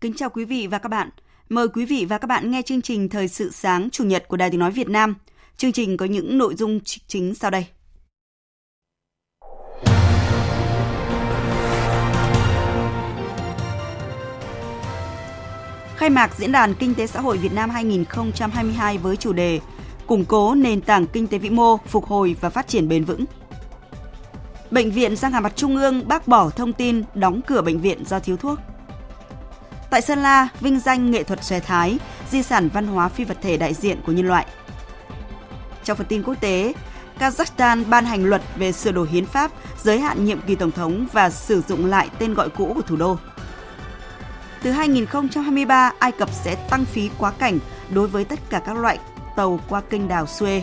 Kính chào quý vị và các bạn. Mời quý vị và các bạn nghe chương trình Thời sự sáng Chủ nhật của Đài Tiếng Nói Việt Nam. Chương trình có những nội dung chính sau đây. Khai mạc Diễn đàn Kinh tế Xã hội Việt Nam 2022 với chủ đề Củng cố nền tảng kinh tế vĩ mô, phục hồi và phát triển bền vững. Bệnh viện Giang Hà mặt Trung ương bác bỏ thông tin đóng cửa bệnh viện do thiếu thuốc. Tại Sơn La, vinh danh nghệ thuật xòe thái, di sản văn hóa phi vật thể đại diện của nhân loại. Trong phần tin quốc tế, Kazakhstan ban hành luật về sửa đổi hiến pháp, giới hạn nhiệm kỳ tổng thống và sử dụng lại tên gọi cũ của thủ đô. Từ 2023, Ai Cập sẽ tăng phí quá cảnh đối với tất cả các loại tàu qua kênh đào Suez.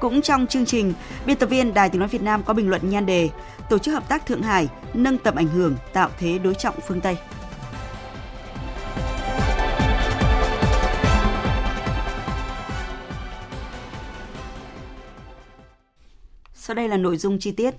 Cũng trong chương trình, biên tập viên Đài Tiếng Nói Việt Nam có bình luận nhan đề Tổ chức Hợp tác Thượng Hải nâng tầm ảnh hưởng tạo thế đối trọng phương Tây. Sau đây là nội dung chi tiết.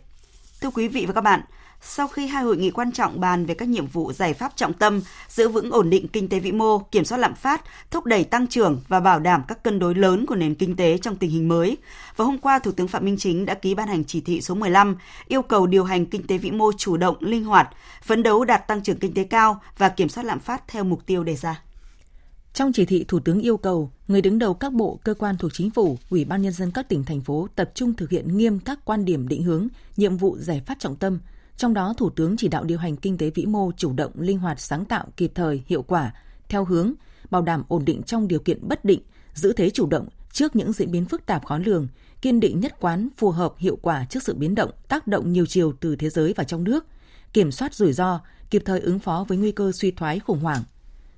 Thưa quý vị và các bạn, sau khi hai hội nghị quan trọng bàn về các nhiệm vụ giải pháp trọng tâm, giữ vững ổn định kinh tế vĩ mô, kiểm soát lạm phát, thúc đẩy tăng trưởng và bảo đảm các cân đối lớn của nền kinh tế trong tình hình mới. Và hôm qua, Thủ tướng Phạm Minh Chính đã ký ban hành chỉ thị số 15 yêu cầu điều hành kinh tế vĩ mô chủ động, linh hoạt, phấn đấu đạt tăng trưởng kinh tế cao và kiểm soát lạm phát theo mục tiêu đề ra. Trong chỉ thị, Thủ tướng yêu cầu người đứng đầu các bộ, cơ quan thuộc chính phủ, Ủy ban nhân dân các tỉnh thành phố tập trung thực hiện nghiêm các quan điểm định hướng, nhiệm vụ giải pháp trọng tâm. Trong đó, Thủ tướng chỉ đạo điều hành kinh tế vĩ mô chủ động, linh hoạt, sáng tạo, kịp thời, hiệu quả, theo hướng bảo đảm ổn định trong điều kiện bất định, giữ thế chủ động trước những diễn biến phức tạp khó lường, kiên định nhất quán, phù hợp, hiệu quả trước sự biến động, tác động nhiều chiều từ thế giới và trong nước, kiểm soát rủi ro, kịp thời ứng phó với nguy cơ suy thoái khủng hoảng.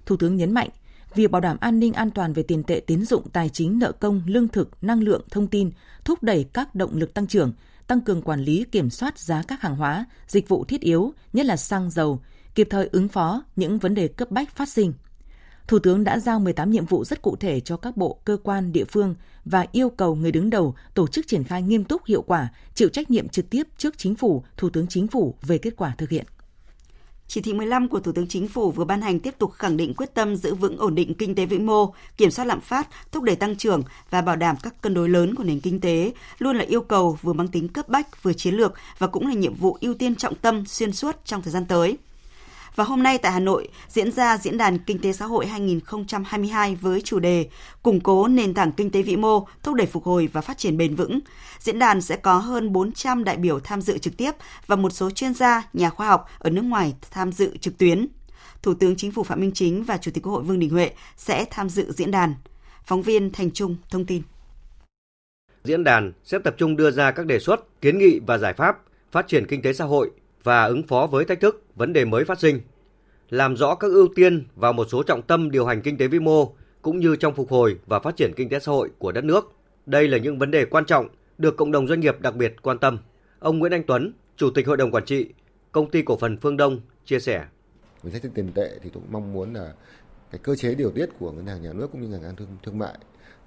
Thủ tướng nhấn mạnh, việc bảo đảm an ninh an toàn về tiền tệ tín dụng, tài chính, nợ công, lương thực, năng lượng, thông tin, thúc đẩy các động lực tăng trưởng, tăng cường quản lý kiểm soát giá các hàng hóa, dịch vụ thiết yếu, nhất là xăng dầu, kịp thời ứng phó những vấn đề cấp bách phát sinh. Thủ tướng đã giao 18 nhiệm vụ rất cụ thể cho các bộ, cơ quan, địa phương và yêu cầu người đứng đầu tổ chức triển khai nghiêm túc, hiệu quả, chịu trách nhiệm trực tiếp trước chính phủ, thủ tướng chính phủ về kết quả thực hiện. Chỉ thị 15 của Thủ tướng Chính phủ vừa ban hành tiếp tục khẳng định quyết tâm giữ vững ổn định kinh tế vĩ mô, kiểm soát lạm phát, thúc đẩy tăng trưởng và bảo đảm các cân đối lớn của nền kinh tế, luôn là yêu cầu vừa mang tính cấp bách vừa chiến lược và cũng là nhiệm vụ ưu tiên trọng tâm xuyên suốt trong thời gian tới. Và hôm nay tại Hà Nội diễn ra Diễn đàn Kinh tế Xã hội 2022 với chủ đề Củng cố nền tảng kinh tế vĩ mô, thúc đẩy phục hồi và phát triển bền vững. Diễn đàn sẽ có hơn 400 đại biểu tham dự trực tiếp và một số chuyên gia, nhà khoa học ở nước ngoài tham dự trực tuyến. Thủ tướng Chính phủ Phạm Minh Chính và Chủ tịch Quốc hội Vương Đình Huệ sẽ tham dự diễn đàn. Phóng viên Thành Trung thông tin. Diễn đàn sẽ tập trung đưa ra các đề xuất, kiến nghị và giải pháp phát triển kinh tế xã hội và ứng phó với thách thức, vấn đề mới phát sinh, làm rõ các ưu tiên và một số trọng tâm điều hành kinh tế vĩ mô cũng như trong phục hồi và phát triển kinh tế xã hội của đất nước. Đây là những vấn đề quan trọng được cộng đồng doanh nghiệp đặc biệt quan tâm. Ông Nguyễn Anh Tuấn, Chủ tịch Hội đồng Quản trị, Công ty Cổ phần Phương Đông chia sẻ. Về thách thức tiền tệ thì tôi cũng mong muốn là cái cơ chế điều tiết của ngân hàng nhà nước cũng như ngân hàng thương, thương mại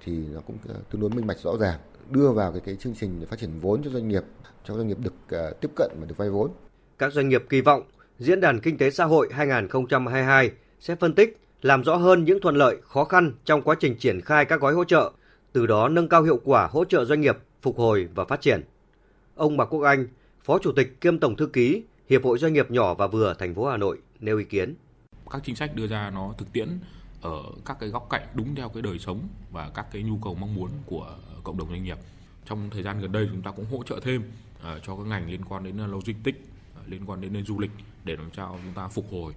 thì nó cũng ờ, tương đối minh bạch rõ ràng đưa vào cái cái chương trình để phát triển vốn cho doanh nghiệp cho doanh nghiệp được uh, tiếp cận và được vay vốn các doanh nghiệp kỳ vọng Diễn đàn Kinh tế Xã hội 2022 sẽ phân tích, làm rõ hơn những thuận lợi, khó khăn trong quá trình triển khai các gói hỗ trợ, từ đó nâng cao hiệu quả hỗ trợ doanh nghiệp phục hồi và phát triển. Ông Mạc Quốc Anh, Phó Chủ tịch kiêm Tổng Thư ký Hiệp hội Doanh nghiệp nhỏ và vừa thành phố Hà Nội nêu ý kiến. Các chính sách đưa ra nó thực tiễn ở các cái góc cạnh đúng theo cái đời sống và các cái nhu cầu mong muốn của cộng đồng doanh nghiệp. Trong thời gian gần đây chúng ta cũng hỗ trợ thêm à, cho các ngành liên quan đến à, logistics, liên quan đến du lịch để làm sao chúng ta phục hồi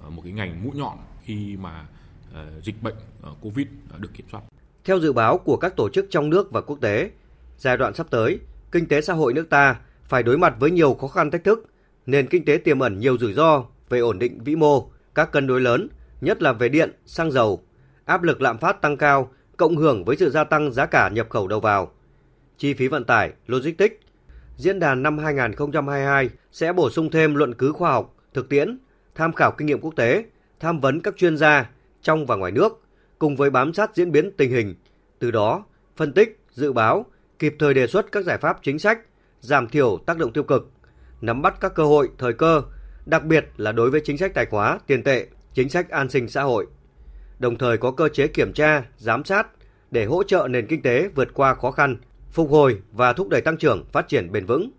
ờ, một cái ngành mũi nhọn khi mà ờ, dịch bệnh ờ, Covid được kiểm soát. Theo dự báo của các tổ chức trong nước và quốc tế, giai đoạn sắp tới, kinh tế xã hội nước ta phải đối mặt với nhiều khó khăn thách thức, nền kinh tế tiềm ẩn nhiều rủi ro về ổn định vĩ mô, các cân đối lớn, nhất là về điện, xăng dầu, áp lực lạm phát tăng cao, cộng hưởng với sự gia tăng giá cả nhập khẩu đầu vào. Chi phí vận tải, logistics. Diễn đàn năm 2022 sẽ bổ sung thêm luận cứ khoa học, thực tiễn, tham khảo kinh nghiệm quốc tế, tham vấn các chuyên gia trong và ngoài nước, cùng với bám sát diễn biến tình hình, từ đó phân tích, dự báo, kịp thời đề xuất các giải pháp chính sách, giảm thiểu tác động tiêu cực, nắm bắt các cơ hội, thời cơ, đặc biệt là đối với chính sách tài khóa, tiền tệ, chính sách an sinh xã hội. Đồng thời có cơ chế kiểm tra, giám sát để hỗ trợ nền kinh tế vượt qua khó khăn, phục hồi và thúc đẩy tăng trưởng, phát triển bền vững.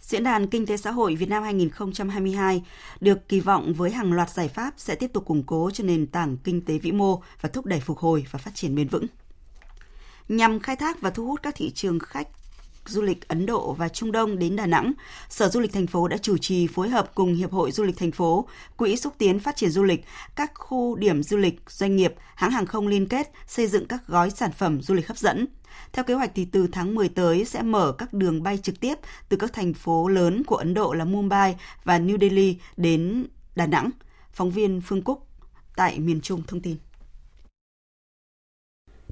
Diễn đàn Kinh tế xã hội Việt Nam 2022 được kỳ vọng với hàng loạt giải pháp sẽ tiếp tục củng cố cho nền tảng kinh tế vĩ mô và thúc đẩy phục hồi và phát triển bền vững. Nhằm khai thác và thu hút các thị trường khách du lịch Ấn Độ và Trung Đông đến Đà Nẵng, Sở Du lịch thành phố đã chủ trì phối hợp cùng Hiệp hội Du lịch thành phố, Quỹ xúc tiến phát triển du lịch, các khu điểm du lịch, doanh nghiệp, hãng hàng không liên kết xây dựng các gói sản phẩm du lịch hấp dẫn. Theo kế hoạch thì từ tháng 10 tới sẽ mở các đường bay trực tiếp từ các thành phố lớn của Ấn Độ là Mumbai và New Delhi đến Đà Nẵng. Phóng viên Phương Cúc tại miền Trung thông tin.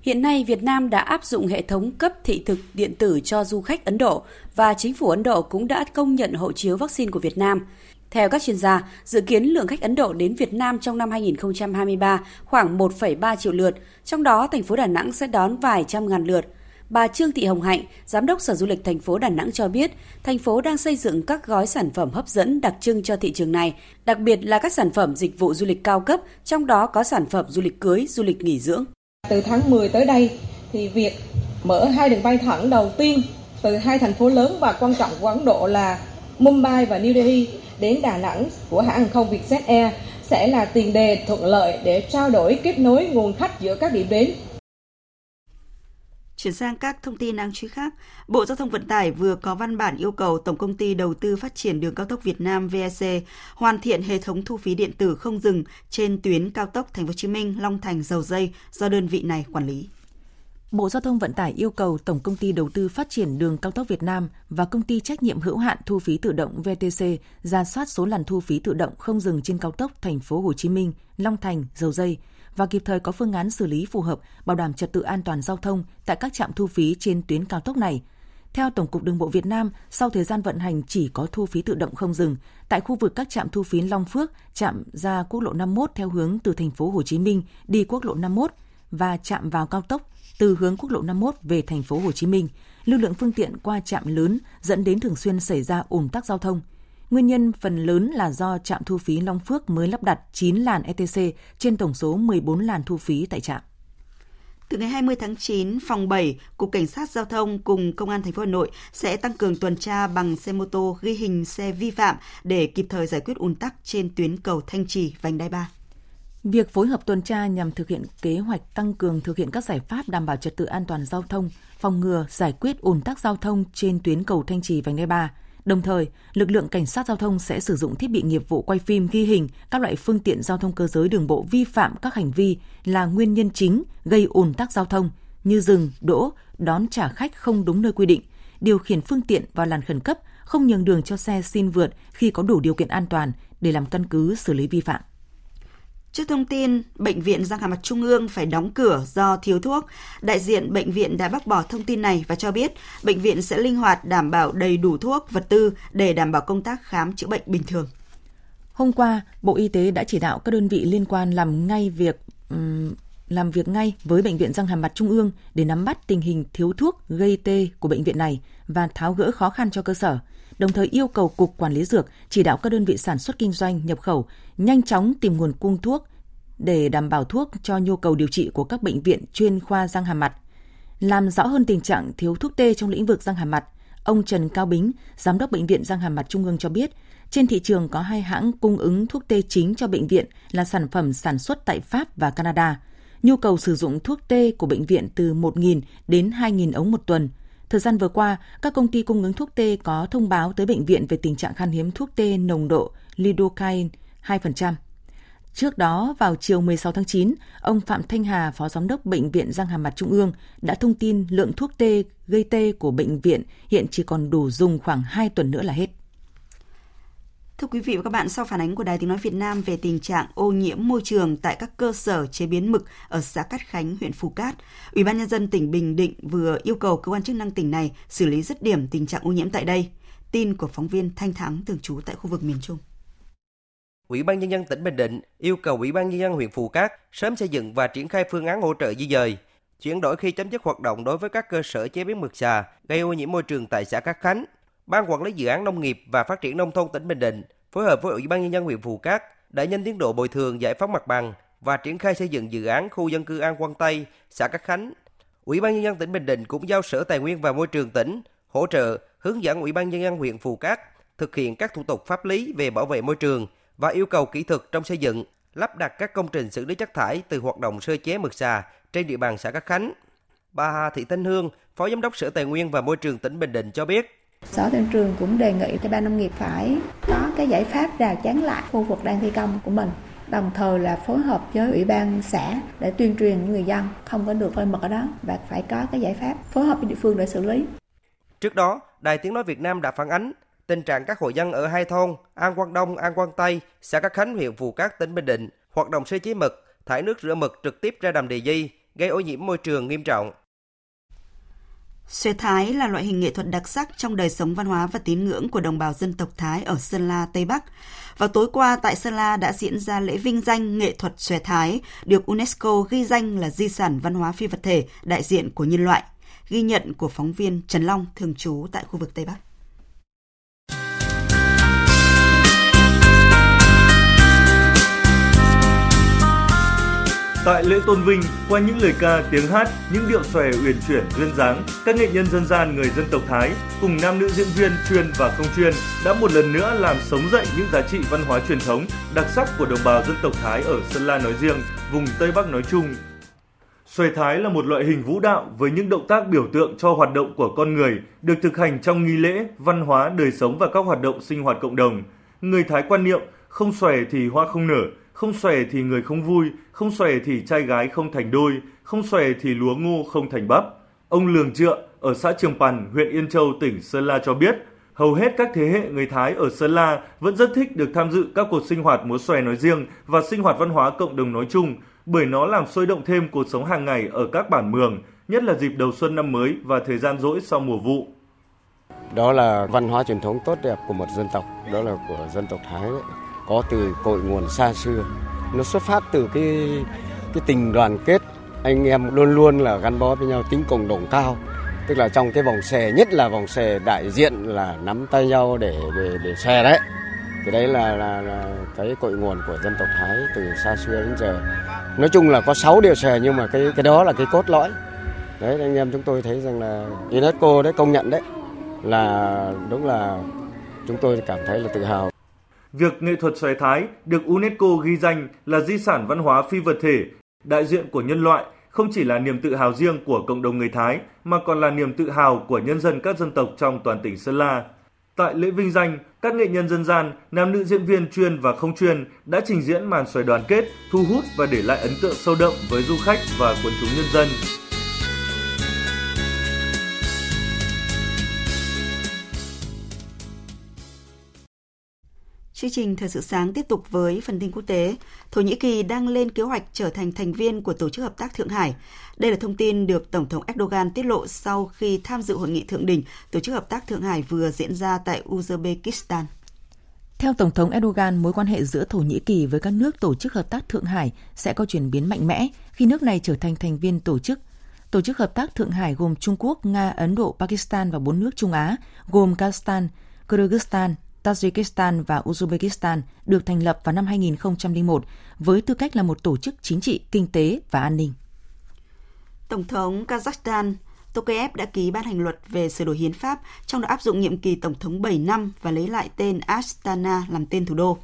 Hiện nay, Việt Nam đã áp dụng hệ thống cấp thị thực điện tử cho du khách Ấn Độ và chính phủ Ấn Độ cũng đã công nhận hộ chiếu vaccine của Việt Nam. Theo các chuyên gia, dự kiến lượng khách Ấn Độ đến Việt Nam trong năm 2023 khoảng 1,3 triệu lượt, trong đó thành phố Đà Nẵng sẽ đón vài trăm ngàn lượt. Bà Trương Thị Hồng Hạnh, Giám đốc Sở Du lịch thành phố Đà Nẵng cho biết, thành phố đang xây dựng các gói sản phẩm hấp dẫn đặc trưng cho thị trường này, đặc biệt là các sản phẩm dịch vụ du lịch cao cấp, trong đó có sản phẩm du lịch cưới, du lịch nghỉ dưỡng. Từ tháng 10 tới đây thì việc mở hai đường bay thẳng đầu tiên từ hai thành phố lớn và quan trọng của Ấn Độ là Mumbai và New Delhi đến Đà Nẵng của hãng hàng không Vietjet Air sẽ là tiền đề thuận lợi để trao đổi kết nối nguồn khách giữa các điểm đến. Chuyển sang các thông tin đáng chú ý khác, Bộ Giao thông Vận tải vừa có văn bản yêu cầu Tổng công ty Đầu tư Phát triển Đường cao tốc Việt Nam VEC hoàn thiện hệ thống thu phí điện tử không dừng trên tuyến cao tốc Thành phố Hồ Chí Minh Long Thành Dầu Dây do đơn vị này quản lý. Bộ Giao thông Vận tải yêu cầu Tổng công ty Đầu tư Phát triển Đường cao tốc Việt Nam và công ty trách nhiệm hữu hạn thu phí tự động VTC ra soát số làn thu phí tự động không dừng trên cao tốc Thành phố Hồ Chí Minh, Long Thành, Dầu Dây và kịp thời có phương án xử lý phù hợp, bảo đảm trật tự an toàn giao thông tại các trạm thu phí trên tuyến cao tốc này. Theo Tổng cục Đường bộ Việt Nam, sau thời gian vận hành chỉ có thu phí tự động không dừng tại khu vực các trạm thu phí Long Phước, trạm ra quốc lộ 51 theo hướng từ thành phố Hồ Chí Minh đi quốc lộ 51 và chạm vào cao tốc từ hướng quốc lộ 51 về thành phố Hồ Chí Minh, lưu lượng phương tiện qua trạm lớn dẫn đến thường xuyên xảy ra ùn tắc giao thông. Nguyên nhân phần lớn là do trạm thu phí Long Phước mới lắp đặt 9 làn ETC trên tổng số 14 làn thu phí tại trạm. Từ ngày 20 tháng 9, phòng 7, Cục Cảnh sát Giao thông cùng Công an thành phố Hà Nội sẽ tăng cường tuần tra bằng xe mô tô ghi hình xe vi phạm để kịp thời giải quyết ùn tắc trên tuyến cầu Thanh Trì, vành đai 3. Việc phối hợp tuần tra nhằm thực hiện kế hoạch tăng cường thực hiện các giải pháp đảm bảo trật tự an toàn giao thông, phòng ngừa, giải quyết ùn tắc giao thông trên tuyến cầu Thanh Trì vành đai 3. Đồng thời, lực lượng cảnh sát giao thông sẽ sử dụng thiết bị nghiệp vụ quay phim ghi hình các loại phương tiện giao thông cơ giới đường bộ vi phạm các hành vi là nguyên nhân chính gây ùn tắc giao thông như dừng, đỗ, đón trả khách không đúng nơi quy định, điều khiển phương tiện vào làn khẩn cấp, không nhường đường cho xe xin vượt khi có đủ điều kiện an toàn để làm căn cứ xử lý vi phạm. Trước thông tin Bệnh viện răng hàm mặt Trung ương phải đóng cửa do thiếu thuốc, đại diện bệnh viện đã bác bỏ thông tin này và cho biết bệnh viện sẽ linh hoạt đảm bảo đầy đủ thuốc, vật tư để đảm bảo công tác khám chữa bệnh bình thường. Hôm qua, Bộ Y tế đã chỉ đạo các đơn vị liên quan làm ngay việc um, làm việc ngay với bệnh viện răng hàm mặt Trung ương để nắm bắt tình hình thiếu thuốc gây tê của bệnh viện này và tháo gỡ khó khăn cho cơ sở đồng thời yêu cầu Cục Quản lý Dược chỉ đạo các đơn vị sản xuất kinh doanh nhập khẩu nhanh chóng tìm nguồn cung thuốc để đảm bảo thuốc cho nhu cầu điều trị của các bệnh viện chuyên khoa răng hàm mặt. Làm rõ hơn tình trạng thiếu thuốc tê trong lĩnh vực răng hàm mặt, ông Trần Cao Bính, Giám đốc Bệnh viện Răng Hàm Mặt Trung ương cho biết, trên thị trường có hai hãng cung ứng thuốc tê chính cho bệnh viện là sản phẩm sản xuất tại Pháp và Canada. Nhu cầu sử dụng thuốc tê của bệnh viện từ 1.000 đến 2.000 ống một tuần – Thời gian vừa qua, các công ty cung ứng thuốc tê có thông báo tới bệnh viện về tình trạng khan hiếm thuốc tê nồng độ lidocaine 2%. Trước đó, vào chiều 16 tháng 9, ông Phạm Thanh Hà, Phó Giám đốc Bệnh viện Răng Hàm Mặt Trung ương, đã thông tin lượng thuốc tê gây tê của bệnh viện hiện chỉ còn đủ dùng khoảng 2 tuần nữa là hết. Thưa quý vị và các bạn, sau phản ánh của Đài Tiếng Nói Việt Nam về tình trạng ô nhiễm môi trường tại các cơ sở chế biến mực ở xã Cát Khánh, huyện Phú Cát, Ủy ban Nhân dân tỉnh Bình Định vừa yêu cầu cơ quan chức năng tỉnh này xử lý dứt điểm tình trạng ô nhiễm tại đây. Tin của phóng viên Thanh Thắng thường trú tại khu vực miền Trung. Ủy ban Nhân dân tỉnh Bình Định yêu cầu Ủy ban Nhân dân huyện Phù Cát sớm xây dựng và triển khai phương án hỗ trợ di dời, chuyển đổi khi chấm dứt hoạt động đối với các cơ sở chế biến mực xà gây ô nhiễm môi trường tại xã Cát Khánh. Ban quản lý dự án nông nghiệp và phát triển nông thôn tỉnh Bình Định phối hợp với Ủy ban Nhân dân huyện Phù Cát đẩy nhanh tiến độ bồi thường giải phóng mặt bằng và triển khai xây dựng dự án khu dân cư An Quang Tây, xã Cát Khánh. Ủy ban Nhân dân tỉnh Bình Định cũng giao Sở Tài nguyên và Môi trường tỉnh hỗ trợ hướng dẫn Ủy ban Nhân dân huyện Phù Cát thực hiện các thủ tục pháp lý về bảo vệ môi trường và yêu cầu kỹ thuật trong xây dựng, lắp đặt các công trình xử lý chất thải từ hoạt động sơ chế mực xà trên địa bàn xã Cát Khánh. Bà Hà Thị Thanh Hương, Phó Giám đốc Sở Tài nguyên và Môi trường tỉnh Bình Định cho biết, Sở Thị trường cũng đề nghị cho ban nông nghiệp phải có cái giải pháp rào chắn lại khu vực đang thi công của mình đồng thời là phối hợp với ủy ban xã để tuyên truyền những người dân không có được phơi mật ở đó và phải có cái giải pháp phối hợp với địa phương để xử lý. Trước đó, Đài Tiếng Nói Việt Nam đã phản ánh tình trạng các hộ dân ở hai thôn An Quang Đông, An Quang Tây, xã Cát Khánh, huyện Phù Cát, tỉnh Bình Định hoạt động sơ chế mực, thải nước rửa mực trực tiếp ra đầm Đề Di, gây ô nhiễm môi trường nghiêm trọng. Xòe Thái là loại hình nghệ thuật đặc sắc trong đời sống văn hóa và tín ngưỡng của đồng bào dân tộc Thái ở Sơn La, Tây Bắc. Vào tối qua tại Sơn La đã diễn ra lễ vinh danh nghệ thuật xòe Thái, được UNESCO ghi danh là di sản văn hóa phi vật thể đại diện của nhân loại. Ghi nhận của phóng viên Trần Long thường trú tại khu vực Tây Bắc. Tại lễ tôn vinh, qua những lời ca, tiếng hát, những điệu xòe uyển chuyển duyên dáng, các nghệ nhân dân gian người dân tộc Thái cùng nam nữ diễn viên chuyên và không chuyên đã một lần nữa làm sống dậy những giá trị văn hóa truyền thống, đặc sắc của đồng bào dân tộc Thái ở Sơn La nói riêng, vùng Tây Bắc nói chung. Xòe Thái là một loại hình vũ đạo với những động tác biểu tượng cho hoạt động của con người, được thực hành trong nghi lễ, văn hóa, đời sống và các hoạt động sinh hoạt cộng đồng. Người Thái quan niệm không xòe thì hoa không nở, không xòe thì người không vui, không xòe thì trai gái không thành đôi, không xòe thì lúa ngô không thành bắp. Ông Lường Trựa ở xã Trường Pằn, huyện Yên Châu, tỉnh Sơn La cho biết, hầu hết các thế hệ người Thái ở Sơn La vẫn rất thích được tham dự các cuộc sinh hoạt múa xòe nói riêng và sinh hoạt văn hóa cộng đồng nói chung, bởi nó làm sôi động thêm cuộc sống hàng ngày ở các bản mường, nhất là dịp đầu xuân năm mới và thời gian rỗi sau mùa vụ. Đó là văn hóa truyền thống tốt đẹp của một dân tộc, đó là của dân tộc Thái đấy có từ cội nguồn xa xưa. Nó xuất phát từ cái cái tình đoàn kết. Anh em luôn luôn là gắn bó với nhau tính cộng đồng cao. Tức là trong cái vòng xè nhất là vòng xè đại diện là nắm tay nhau để để để xè đấy. Cái đấy là, là là cái cội nguồn của dân tộc Thái từ xa xưa đến giờ. Nói chung là có 6 điều xè nhưng mà cái cái đó là cái cốt lõi. Đấy anh em chúng tôi thấy rằng là UNESCO đấy công nhận đấy. Là đúng là chúng tôi cảm thấy là tự hào. Việc nghệ thuật xoài thái được UNESCO ghi danh là di sản văn hóa phi vật thể, đại diện của nhân loại, không chỉ là niềm tự hào riêng của cộng đồng người Thái mà còn là niềm tự hào của nhân dân các dân tộc trong toàn tỉnh Sơn La. Tại lễ vinh danh, các nghệ nhân dân gian, nam nữ diễn viên chuyên và không chuyên đã trình diễn màn xoài đoàn kết, thu hút và để lại ấn tượng sâu đậm với du khách và quần chúng nhân dân. Chương trình Thời sự sáng tiếp tục với phần tin quốc tế. Thổ Nhĩ Kỳ đang lên kế hoạch trở thành thành viên của Tổ chức Hợp tác Thượng Hải. Đây là thông tin được Tổng thống Erdogan tiết lộ sau khi tham dự hội nghị thượng đỉnh Tổ chức Hợp tác Thượng Hải vừa diễn ra tại Uzbekistan. Theo Tổng thống Erdogan, mối quan hệ giữa Thổ Nhĩ Kỳ với các nước Tổ chức Hợp tác Thượng Hải sẽ có chuyển biến mạnh mẽ khi nước này trở thành thành viên tổ chức. Tổ chức Hợp tác Thượng Hải gồm Trung Quốc, Nga, Ấn Độ, Pakistan và bốn nước Trung Á, gồm Kazakhstan, Kyrgyzstan, Tajikistan và Uzbekistan được thành lập vào năm 2001 với tư cách là một tổ chức chính trị, kinh tế và an ninh. Tổng thống Kazakhstan Tokayev đã ký ban hành luật về sửa đổi hiến pháp, trong đó áp dụng nhiệm kỳ tổng thống 7 năm và lấy lại tên Astana làm tên thủ đô.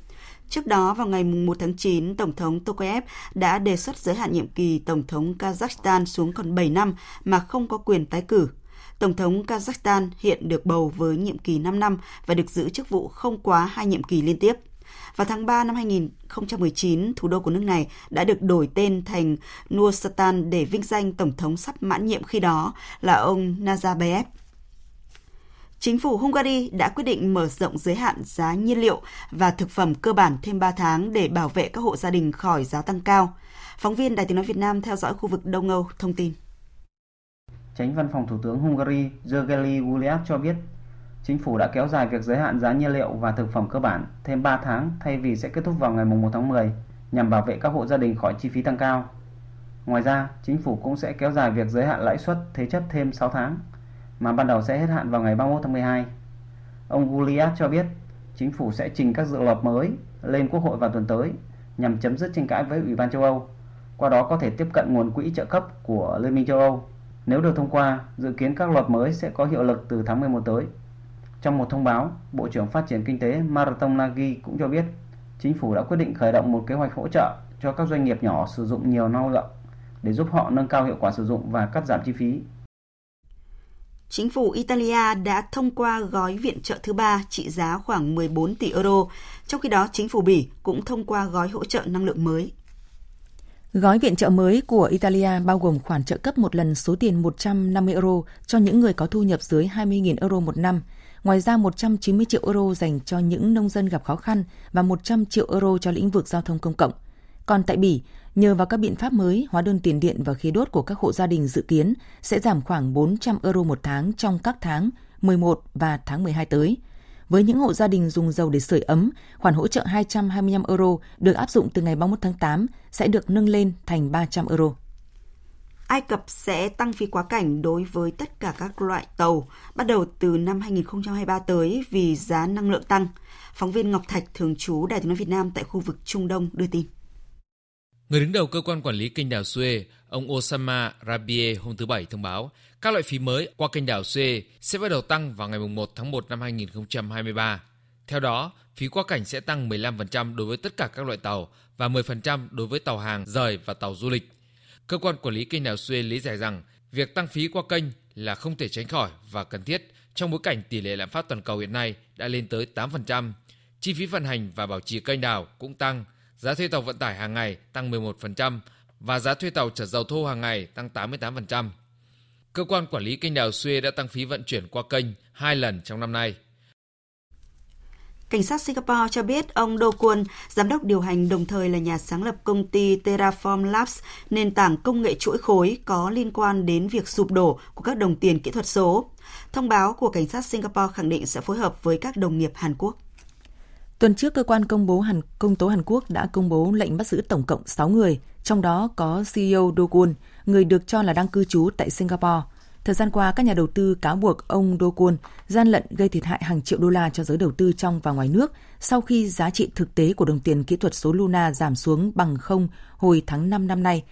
Trước đó, vào ngày 1 tháng 9, Tổng thống Tokayev đã đề xuất giới hạn nhiệm kỳ Tổng thống Kazakhstan xuống còn 7 năm mà không có quyền tái cử. Tổng thống Kazakhstan hiện được bầu với nhiệm kỳ 5 năm và được giữ chức vụ không quá hai nhiệm kỳ liên tiếp. Vào tháng 3 năm 2019, thủ đô của nước này đã được đổi tên thành Nur-Sultan để vinh danh Tổng thống sắp mãn nhiệm khi đó là ông Nazarbayev. Chính phủ Hungary đã quyết định mở rộng giới hạn giá nhiên liệu và thực phẩm cơ bản thêm 3 tháng để bảo vệ các hộ gia đình khỏi giá tăng cao. Phóng viên Đài tiếng nói Việt Nam theo dõi khu vực Đông Âu thông tin. Tránh văn phòng Thủ tướng Hungary Gergely Guliak cho biết, chính phủ đã kéo dài việc giới hạn giá nhiên liệu và thực phẩm cơ bản thêm 3 tháng thay vì sẽ kết thúc vào ngày 1 tháng 10 nhằm bảo vệ các hộ gia đình khỏi chi phí tăng cao. Ngoài ra, chính phủ cũng sẽ kéo dài việc giới hạn lãi suất thế chấp thêm 6 tháng, mà ban đầu sẽ hết hạn vào ngày 31 tháng 12. Ông Guliak cho biết, chính phủ sẽ trình các dự luật mới lên Quốc hội vào tuần tới nhằm chấm dứt tranh cãi với Ủy ban châu Âu, qua đó có thể tiếp cận nguồn quỹ trợ cấp của Liên minh châu Âu nếu được thông qua, dự kiến các luật mới sẽ có hiệu lực từ tháng 11 tới. Trong một thông báo, Bộ trưởng Phát triển Kinh tế Marathon Nagy cũng cho biết, chính phủ đã quyết định khởi động một kế hoạch hỗ trợ cho các doanh nghiệp nhỏ sử dụng nhiều năng lượng để giúp họ nâng cao hiệu quả sử dụng và cắt giảm chi phí. Chính phủ Italia đã thông qua gói viện trợ thứ ba trị giá khoảng 14 tỷ euro, trong khi đó chính phủ Bỉ cũng thông qua gói hỗ trợ năng lượng mới. Gói viện trợ mới của Italia bao gồm khoản trợ cấp một lần số tiền 150 euro cho những người có thu nhập dưới 20.000 euro một năm. Ngoài ra 190 triệu euro dành cho những nông dân gặp khó khăn và 100 triệu euro cho lĩnh vực giao thông công cộng. Còn tại Bỉ, nhờ vào các biện pháp mới, hóa đơn tiền điện và khí đốt của các hộ gia đình dự kiến sẽ giảm khoảng 400 euro một tháng trong các tháng 11 và tháng 12 tới – với những hộ gia đình dùng dầu để sưởi ấm, khoản hỗ trợ 225 euro được áp dụng từ ngày 31 tháng 8 sẽ được nâng lên thành 300 euro. Ai Cập sẽ tăng phí quá cảnh đối với tất cả các loại tàu bắt đầu từ năm 2023 tới vì giá năng lượng tăng. Phóng viên Ngọc Thạch thường trú Đài tiếng nói Việt Nam tại khu vực Trung Đông đưa tin. Người đứng đầu cơ quan quản lý kênh đảo Suez, ông Osama Rabie hôm thứ Bảy thông báo các loại phí mới qua kênh đảo Suez sẽ bắt đầu tăng vào ngày 1 tháng 1 năm 2023. Theo đó, phí qua cảnh sẽ tăng 15% đối với tất cả các loại tàu và 10% đối với tàu hàng rời và tàu du lịch. Cơ quan quản lý kênh đảo Suez lý giải rằng việc tăng phí qua kênh là không thể tránh khỏi và cần thiết trong bối cảnh tỷ lệ lạm phát toàn cầu hiện nay đã lên tới 8%. Chi phí vận hành và bảo trì kênh đảo cũng tăng, giá thuê tàu vận tải hàng ngày tăng 11% và giá thuê tàu chở dầu thô hàng ngày tăng 88%. Cơ quan quản lý kênh đào Suez đã tăng phí vận chuyển qua kênh hai lần trong năm nay. Cảnh sát Singapore cho biết ông Do Kwon, giám đốc điều hành đồng thời là nhà sáng lập công ty Terraform Labs, nền tảng công nghệ chuỗi khối có liên quan đến việc sụp đổ của các đồng tiền kỹ thuật số. Thông báo của cảnh sát Singapore khẳng định sẽ phối hợp với các đồng nghiệp Hàn Quốc. Tuần trước, cơ quan công bố Hàn công tố Hàn Quốc đã công bố lệnh bắt giữ tổng cộng 6 người, trong đó có CEO Do Kwon, người được cho là đang cư trú tại Singapore. Thời gian qua, các nhà đầu tư cáo buộc ông Do Kwon gian lận gây thiệt hại hàng triệu đô la cho giới đầu tư trong và ngoài nước sau khi giá trị thực tế của đồng tiền kỹ thuật số Luna giảm xuống bằng không hồi tháng 5 năm nay.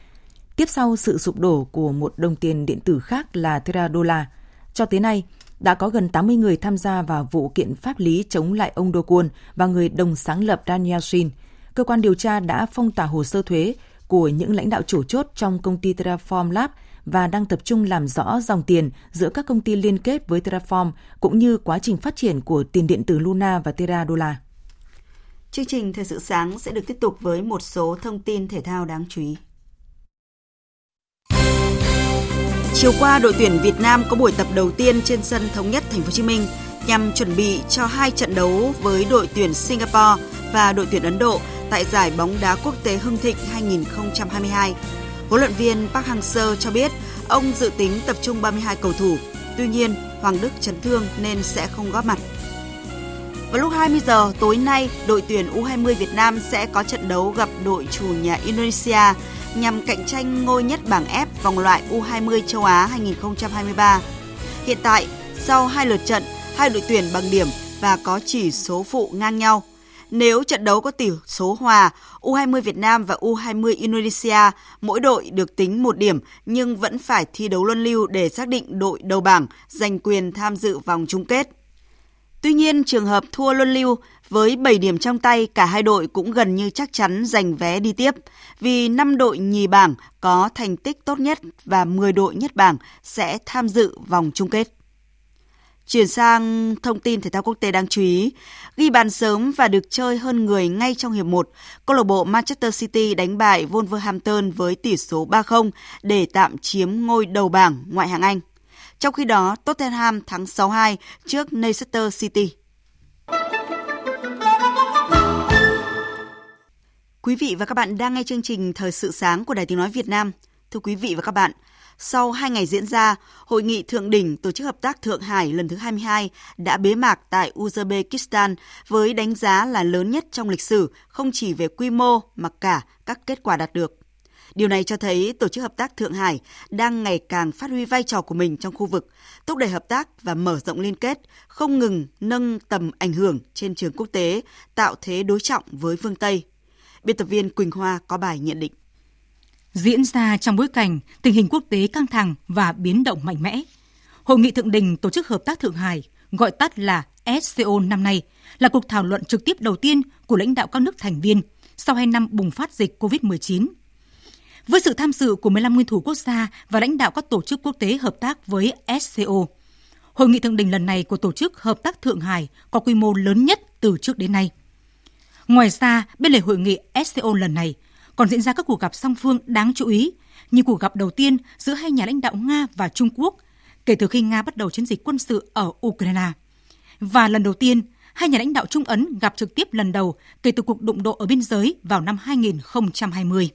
Tiếp sau sự sụp đổ của một đồng tiền điện tử khác là Terra Dollar. Cho tới nay, đã có gần 80 người tham gia vào vụ kiện pháp lý chống lại ông Do Kwon và người đồng sáng lập Daniel Shin. Cơ quan điều tra đã phong tỏa hồ sơ thuế của những lãnh đạo chủ chốt trong công ty Terraform Lab và đang tập trung làm rõ dòng tiền giữa các công ty liên kết với Terraform cũng như quá trình phát triển của tiền điện tử Luna và Terra Dollar. Chương trình Thời sự sáng sẽ được tiếp tục với một số thông tin thể thao đáng chú ý. Chiều qua, đội tuyển Việt Nam có buổi tập đầu tiên trên sân thống nhất Thành phố Hồ Chí Minh nhằm chuẩn bị cho hai trận đấu với đội tuyển Singapore và đội tuyển Ấn Độ tại giải bóng đá quốc tế Hưng Thịnh 2022. Huấn luyện viên Park Hang-seo cho biết ông dự tính tập trung 32 cầu thủ. Tuy nhiên, Hoàng Đức chấn thương nên sẽ không góp mặt. Vào lúc 20 giờ tối nay, đội tuyển U20 Việt Nam sẽ có trận đấu gặp đội chủ nhà Indonesia nhằm cạnh tranh ngôi nhất bảng F vòng loại U20 châu Á 2023. Hiện tại, sau hai lượt trận, hai đội tuyển bằng điểm và có chỉ số phụ ngang nhau. Nếu trận đấu có tỷ số hòa, U20 Việt Nam và U20 Indonesia mỗi đội được tính một điểm nhưng vẫn phải thi đấu luân lưu để xác định đội đầu bảng giành quyền tham dự vòng chung kết. Tuy nhiên, trường hợp thua luân lưu với 7 điểm trong tay, cả hai đội cũng gần như chắc chắn giành vé đi tiếp, vì 5 đội nhì bảng có thành tích tốt nhất và 10 đội nhất bảng sẽ tham dự vòng chung kết. Chuyển sang thông tin thể thao quốc tế đáng chú ý, ghi bàn sớm và được chơi hơn người ngay trong hiệp 1, câu lạc bộ Manchester City đánh bại Wolverhampton với tỷ số 3-0 để tạm chiếm ngôi đầu bảng ngoại hạng Anh. Trong khi đó, Tottenham thắng 6-2 trước Leicester City. Quý vị và các bạn đang nghe chương trình Thời sự sáng của Đài Tiếng Nói Việt Nam. Thưa quý vị và các bạn, sau hai ngày diễn ra, Hội nghị Thượng đỉnh Tổ chức Hợp tác Thượng Hải lần thứ 22 đã bế mạc tại Uzbekistan với đánh giá là lớn nhất trong lịch sử, không chỉ về quy mô mà cả các kết quả đạt được. Điều này cho thấy Tổ chức Hợp tác Thượng Hải đang ngày càng phát huy vai trò của mình trong khu vực, thúc đẩy hợp tác và mở rộng liên kết, không ngừng nâng tầm ảnh hưởng trên trường quốc tế, tạo thế đối trọng với phương Tây. Biên tập viên Quỳnh Hoa có bài nhận định diễn ra trong bối cảnh tình hình quốc tế căng thẳng và biến động mạnh mẽ. Hội nghị thượng đỉnh Tổ chức Hợp tác Thượng Hải, gọi tắt là SCO năm nay, là cuộc thảo luận trực tiếp đầu tiên của lãnh đạo các nước thành viên sau hai năm bùng phát dịch COVID-19. Với sự tham dự của 15 nguyên thủ quốc gia và lãnh đạo các tổ chức quốc tế hợp tác với SCO, Hội nghị thượng đỉnh lần này của Tổ chức Hợp tác Thượng Hải có quy mô lớn nhất từ trước đến nay. Ngoài ra, bên lề hội nghị SCO lần này còn diễn ra các cuộc gặp song phương đáng chú ý như cuộc gặp đầu tiên giữa hai nhà lãnh đạo Nga và Trung Quốc kể từ khi Nga bắt đầu chiến dịch quân sự ở Ukraine. Và lần đầu tiên, hai nhà lãnh đạo Trung Ấn gặp trực tiếp lần đầu kể từ cuộc đụng độ ở biên giới vào năm 2020.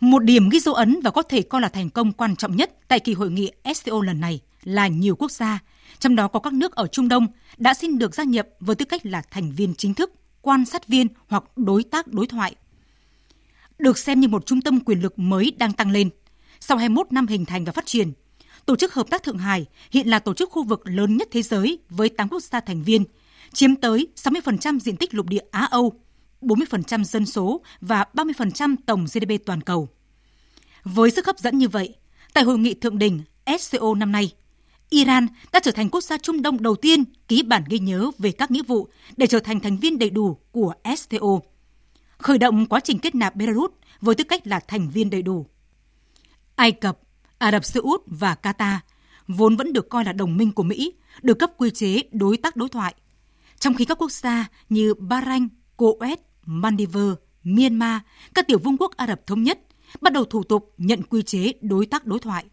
Một điểm ghi dấu ấn và có thể coi là thành công quan trọng nhất tại kỳ hội nghị SCO lần này là nhiều quốc gia, trong đó có các nước ở Trung Đông, đã xin được gia nhập với tư cách là thành viên chính thức, quan sát viên hoặc đối tác đối thoại được xem như một trung tâm quyền lực mới đang tăng lên. Sau 21 năm hình thành và phát triển, Tổ chức Hợp tác Thượng Hải hiện là tổ chức khu vực lớn nhất thế giới với 8 quốc gia thành viên, chiếm tới 60% diện tích lục địa Á Âu, 40% dân số và 30% tổng GDP toàn cầu. Với sức hấp dẫn như vậy, tại hội nghị thượng đỉnh SCO năm nay, Iran đã trở thành quốc gia Trung Đông đầu tiên ký bản ghi nhớ về các nghĩa vụ để trở thành thành viên đầy đủ của SCO khởi động quá trình kết nạp Belarus với tư cách là thành viên đầy đủ. Ai Cập, Ả Rập Xê Út và Qatar vốn vẫn được coi là đồng minh của Mỹ, được cấp quy chế đối tác đối thoại. Trong khi các quốc gia như Bahrain, Kuwait, Maldives, Myanmar, các tiểu vương quốc Ả Rập Thống Nhất bắt đầu thủ tục nhận quy chế đối tác đối thoại.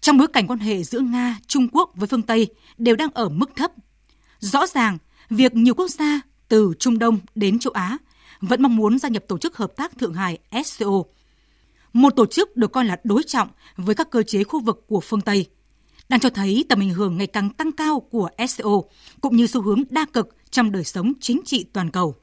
Trong bối cảnh quan hệ giữa Nga, Trung Quốc với phương Tây đều đang ở mức thấp, rõ ràng việc nhiều quốc gia từ Trung Đông đến châu Á vẫn mong muốn gia nhập Tổ chức Hợp tác Thượng Hải SCO, một tổ chức được coi là đối trọng với các cơ chế khu vực của phương Tây, đang cho thấy tầm ảnh hưởng ngày càng tăng cao của SCO cũng như xu hướng đa cực trong đời sống chính trị toàn cầu.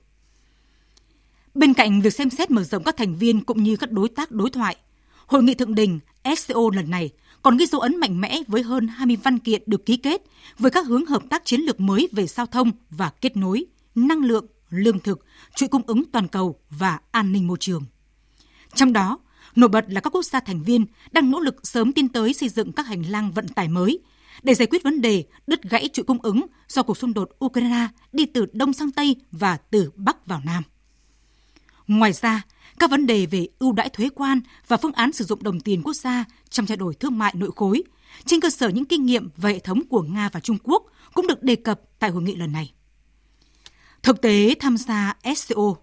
Bên cạnh việc xem xét mở rộng các thành viên cũng như các đối tác đối thoại, Hội nghị thượng đỉnh SCO lần này còn ghi dấu ấn mạnh mẽ với hơn 20 văn kiện được ký kết với các hướng hợp tác chiến lược mới về giao thông và kết nối, năng lượng, lương thực, chuỗi cung ứng toàn cầu và an ninh môi trường. Trong đó, nổi bật là các quốc gia thành viên đang nỗ lực sớm tiến tới xây dựng các hành lang vận tải mới để giải quyết vấn đề đứt gãy chuỗi cung ứng do cuộc xung đột Ukraine đi từ Đông sang Tây và từ Bắc vào Nam. Ngoài ra, các vấn đề về ưu đãi thuế quan và phương án sử dụng đồng tiền quốc gia trong trao đổi thương mại nội khối trên cơ sở những kinh nghiệm và hệ thống của Nga và Trung Quốc cũng được đề cập tại hội nghị lần này. Thực tế tham gia SCO,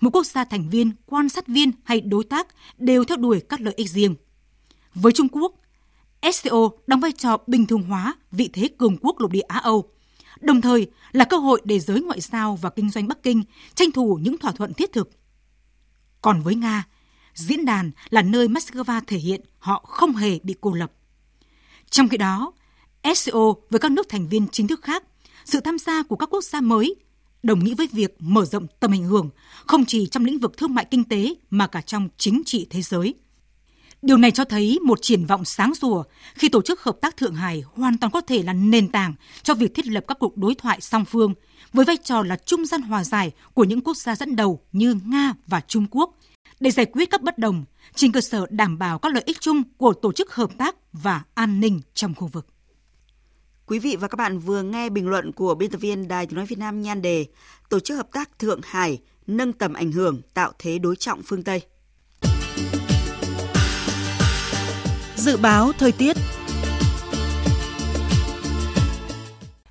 một quốc gia thành viên, quan sát viên hay đối tác đều theo đuổi các lợi ích riêng. Với Trung Quốc, SCO đóng vai trò bình thường hóa vị thế cường quốc lục địa Á Âu, đồng thời là cơ hội để giới ngoại giao và kinh doanh Bắc Kinh tranh thủ những thỏa thuận thiết thực. Còn với Nga, diễn đàn là nơi Moscow thể hiện họ không hề bị cô lập. Trong khi đó, SCO với các nước thành viên chính thức khác, sự tham gia của các quốc gia mới đồng nghĩa với việc mở rộng tầm ảnh hưởng, không chỉ trong lĩnh vực thương mại kinh tế mà cả trong chính trị thế giới. Điều này cho thấy một triển vọng sáng sủa khi Tổ chức Hợp tác Thượng Hải hoàn toàn có thể là nền tảng cho việc thiết lập các cuộc đối thoại song phương, với vai trò là trung gian hòa giải của những quốc gia dẫn đầu như Nga và Trung Quốc để giải quyết các bất đồng trên cơ sở đảm bảo các lợi ích chung của Tổ chức Hợp tác và An ninh trong khu vực. Quý vị và các bạn vừa nghe bình luận của biên tập viên Đài Tiếng nói Việt Nam nhan đề Tổ chức hợp tác Thượng Hải nâng tầm ảnh hưởng tạo thế đối trọng phương Tây. Dự báo thời tiết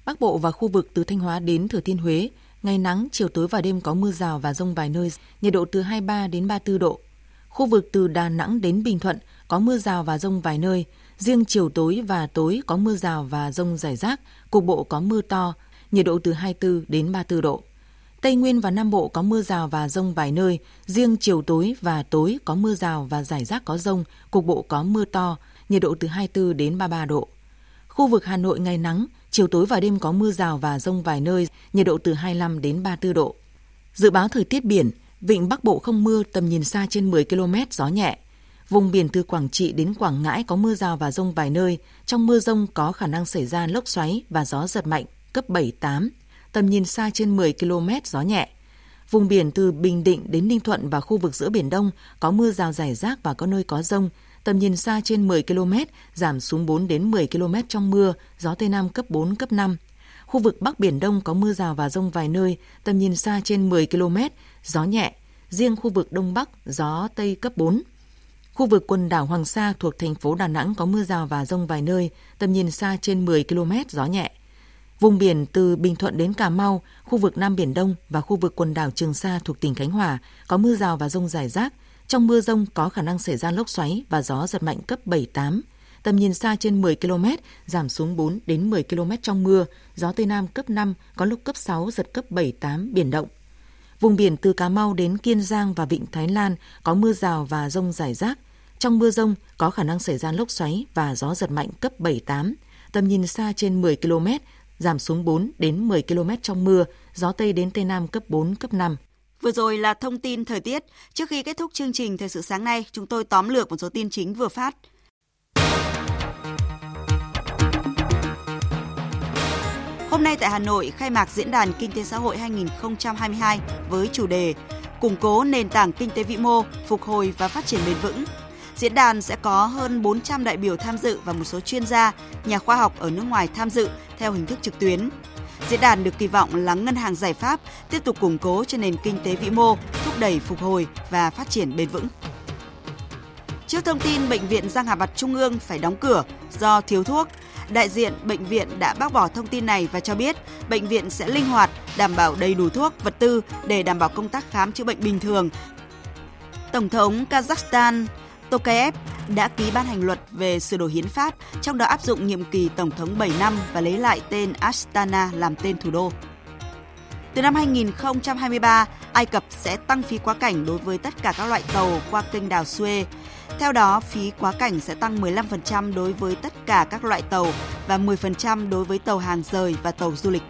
Bắc Bộ và khu vực từ Thanh Hóa đến Thừa Thiên Huế, ngày nắng, chiều tối và đêm có mưa rào và rông vài nơi, nhiệt độ từ 23 đến 34 độ. Khu vực từ Đà Nẵng đến Bình Thuận có mưa rào và rông vài nơi, riêng chiều tối và tối có mưa rào và rông rải rác, cục bộ có mưa to, nhiệt độ từ 24 đến 34 độ. Tây Nguyên và Nam Bộ có mưa rào và rông vài nơi, riêng chiều tối và tối có mưa rào và rải rác có rông, cục bộ có mưa to, nhiệt độ từ 24 đến 33 độ. Khu vực Hà Nội ngày nắng, chiều tối và đêm có mưa rào và rông vài nơi, nhiệt độ từ 25 đến 34 độ. Dự báo thời tiết biển, vịnh Bắc Bộ không mưa, tầm nhìn xa trên 10 km, gió nhẹ. Vùng biển từ Quảng Trị đến Quảng Ngãi có mưa rào và rông vài nơi. Trong mưa rông có khả năng xảy ra lốc xoáy và gió giật mạnh, cấp 7-8. Tầm nhìn xa trên 10 km, gió nhẹ. Vùng biển từ Bình Định đến Ninh Thuận và khu vực giữa Biển Đông có mưa rào rải rác và có nơi có rông. Tầm nhìn xa trên 10 km, giảm xuống 4 đến 10 km trong mưa, gió Tây Nam cấp 4, cấp 5. Khu vực Bắc Biển Đông có mưa rào và rông vài nơi, tầm nhìn xa trên 10 km, gió nhẹ. Riêng khu vực Đông Bắc, gió Tây cấp 4. Khu vực quần đảo Hoàng Sa thuộc thành phố Đà Nẵng có mưa rào và rông vài nơi, tầm nhìn xa trên 10 km, gió nhẹ. Vùng biển từ Bình Thuận đến Cà Mau, khu vực Nam Biển Đông và khu vực quần đảo Trường Sa thuộc tỉnh Khánh Hòa có mưa rào và rông rải rác. Trong mưa rông có khả năng xảy ra lốc xoáy và gió giật mạnh cấp 7-8. Tầm nhìn xa trên 10 km, giảm xuống 4 đến 10 km trong mưa, gió Tây Nam cấp 5, có lúc cấp 6, giật cấp 7-8, biển động. Vùng biển từ Cà Mau đến Kiên Giang và Vịnh Thái Lan có mưa rào và rông rải rác. Trong mưa rông có khả năng xảy ra lốc xoáy và gió giật mạnh cấp 7-8. Tầm nhìn xa trên 10 km, giảm xuống 4 đến 10 km trong mưa, gió Tây đến Tây Nam cấp 4, cấp 5. Vừa rồi là thông tin thời tiết. Trước khi kết thúc chương trình Thời sự sáng nay, chúng tôi tóm lược một số tin chính vừa phát. Hôm nay tại Hà Nội khai mạc Diễn đàn Kinh tế xã hội 2022 với chủ đề Củng cố nền tảng kinh tế vĩ mô, phục hồi và phát triển bền vững. Diễn đàn sẽ có hơn 400 đại biểu tham dự và một số chuyên gia, nhà khoa học ở nước ngoài tham dự theo hình thức trực tuyến. Diễn đàn được kỳ vọng là ngân hàng giải pháp tiếp tục củng cố cho nền kinh tế vĩ mô, thúc đẩy phục hồi và phát triển bền vững. Trước thông tin bệnh viện Giang hà Bạch trung ương phải đóng cửa do thiếu thuốc, đại diện bệnh viện đã bác bỏ thông tin này và cho biết bệnh viện sẽ linh hoạt, đảm bảo đầy đủ thuốc, vật tư để đảm bảo công tác khám chữa bệnh bình thường. Tổng thống Kazakhstan Tokayev đã ký ban hành luật về sửa đổi hiến pháp, trong đó áp dụng nhiệm kỳ tổng thống 7 năm và lấy lại tên Astana làm tên thủ đô. Từ năm 2023, Ai Cập sẽ tăng phí quá cảnh đối với tất cả các loại tàu qua kênh đào Suez. Theo đó, phí quá cảnh sẽ tăng 15% đối với tất cả các loại tàu và 10% đối với tàu hàng rời và tàu du lịch.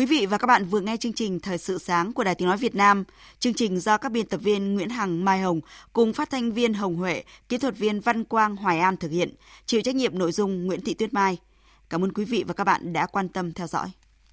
Quý vị và các bạn vừa nghe chương trình Thời sự sáng của Đài Tiếng Nói Việt Nam. Chương trình do các biên tập viên Nguyễn Hằng, Mai Hồng cùng phát thanh viên Hồng Huệ, kỹ thuật viên Văn Quang, Hoài An thực hiện, chịu trách nhiệm nội dung Nguyễn Thị Tuyết Mai. Cảm ơn quý vị và các bạn đã quan tâm theo dõi.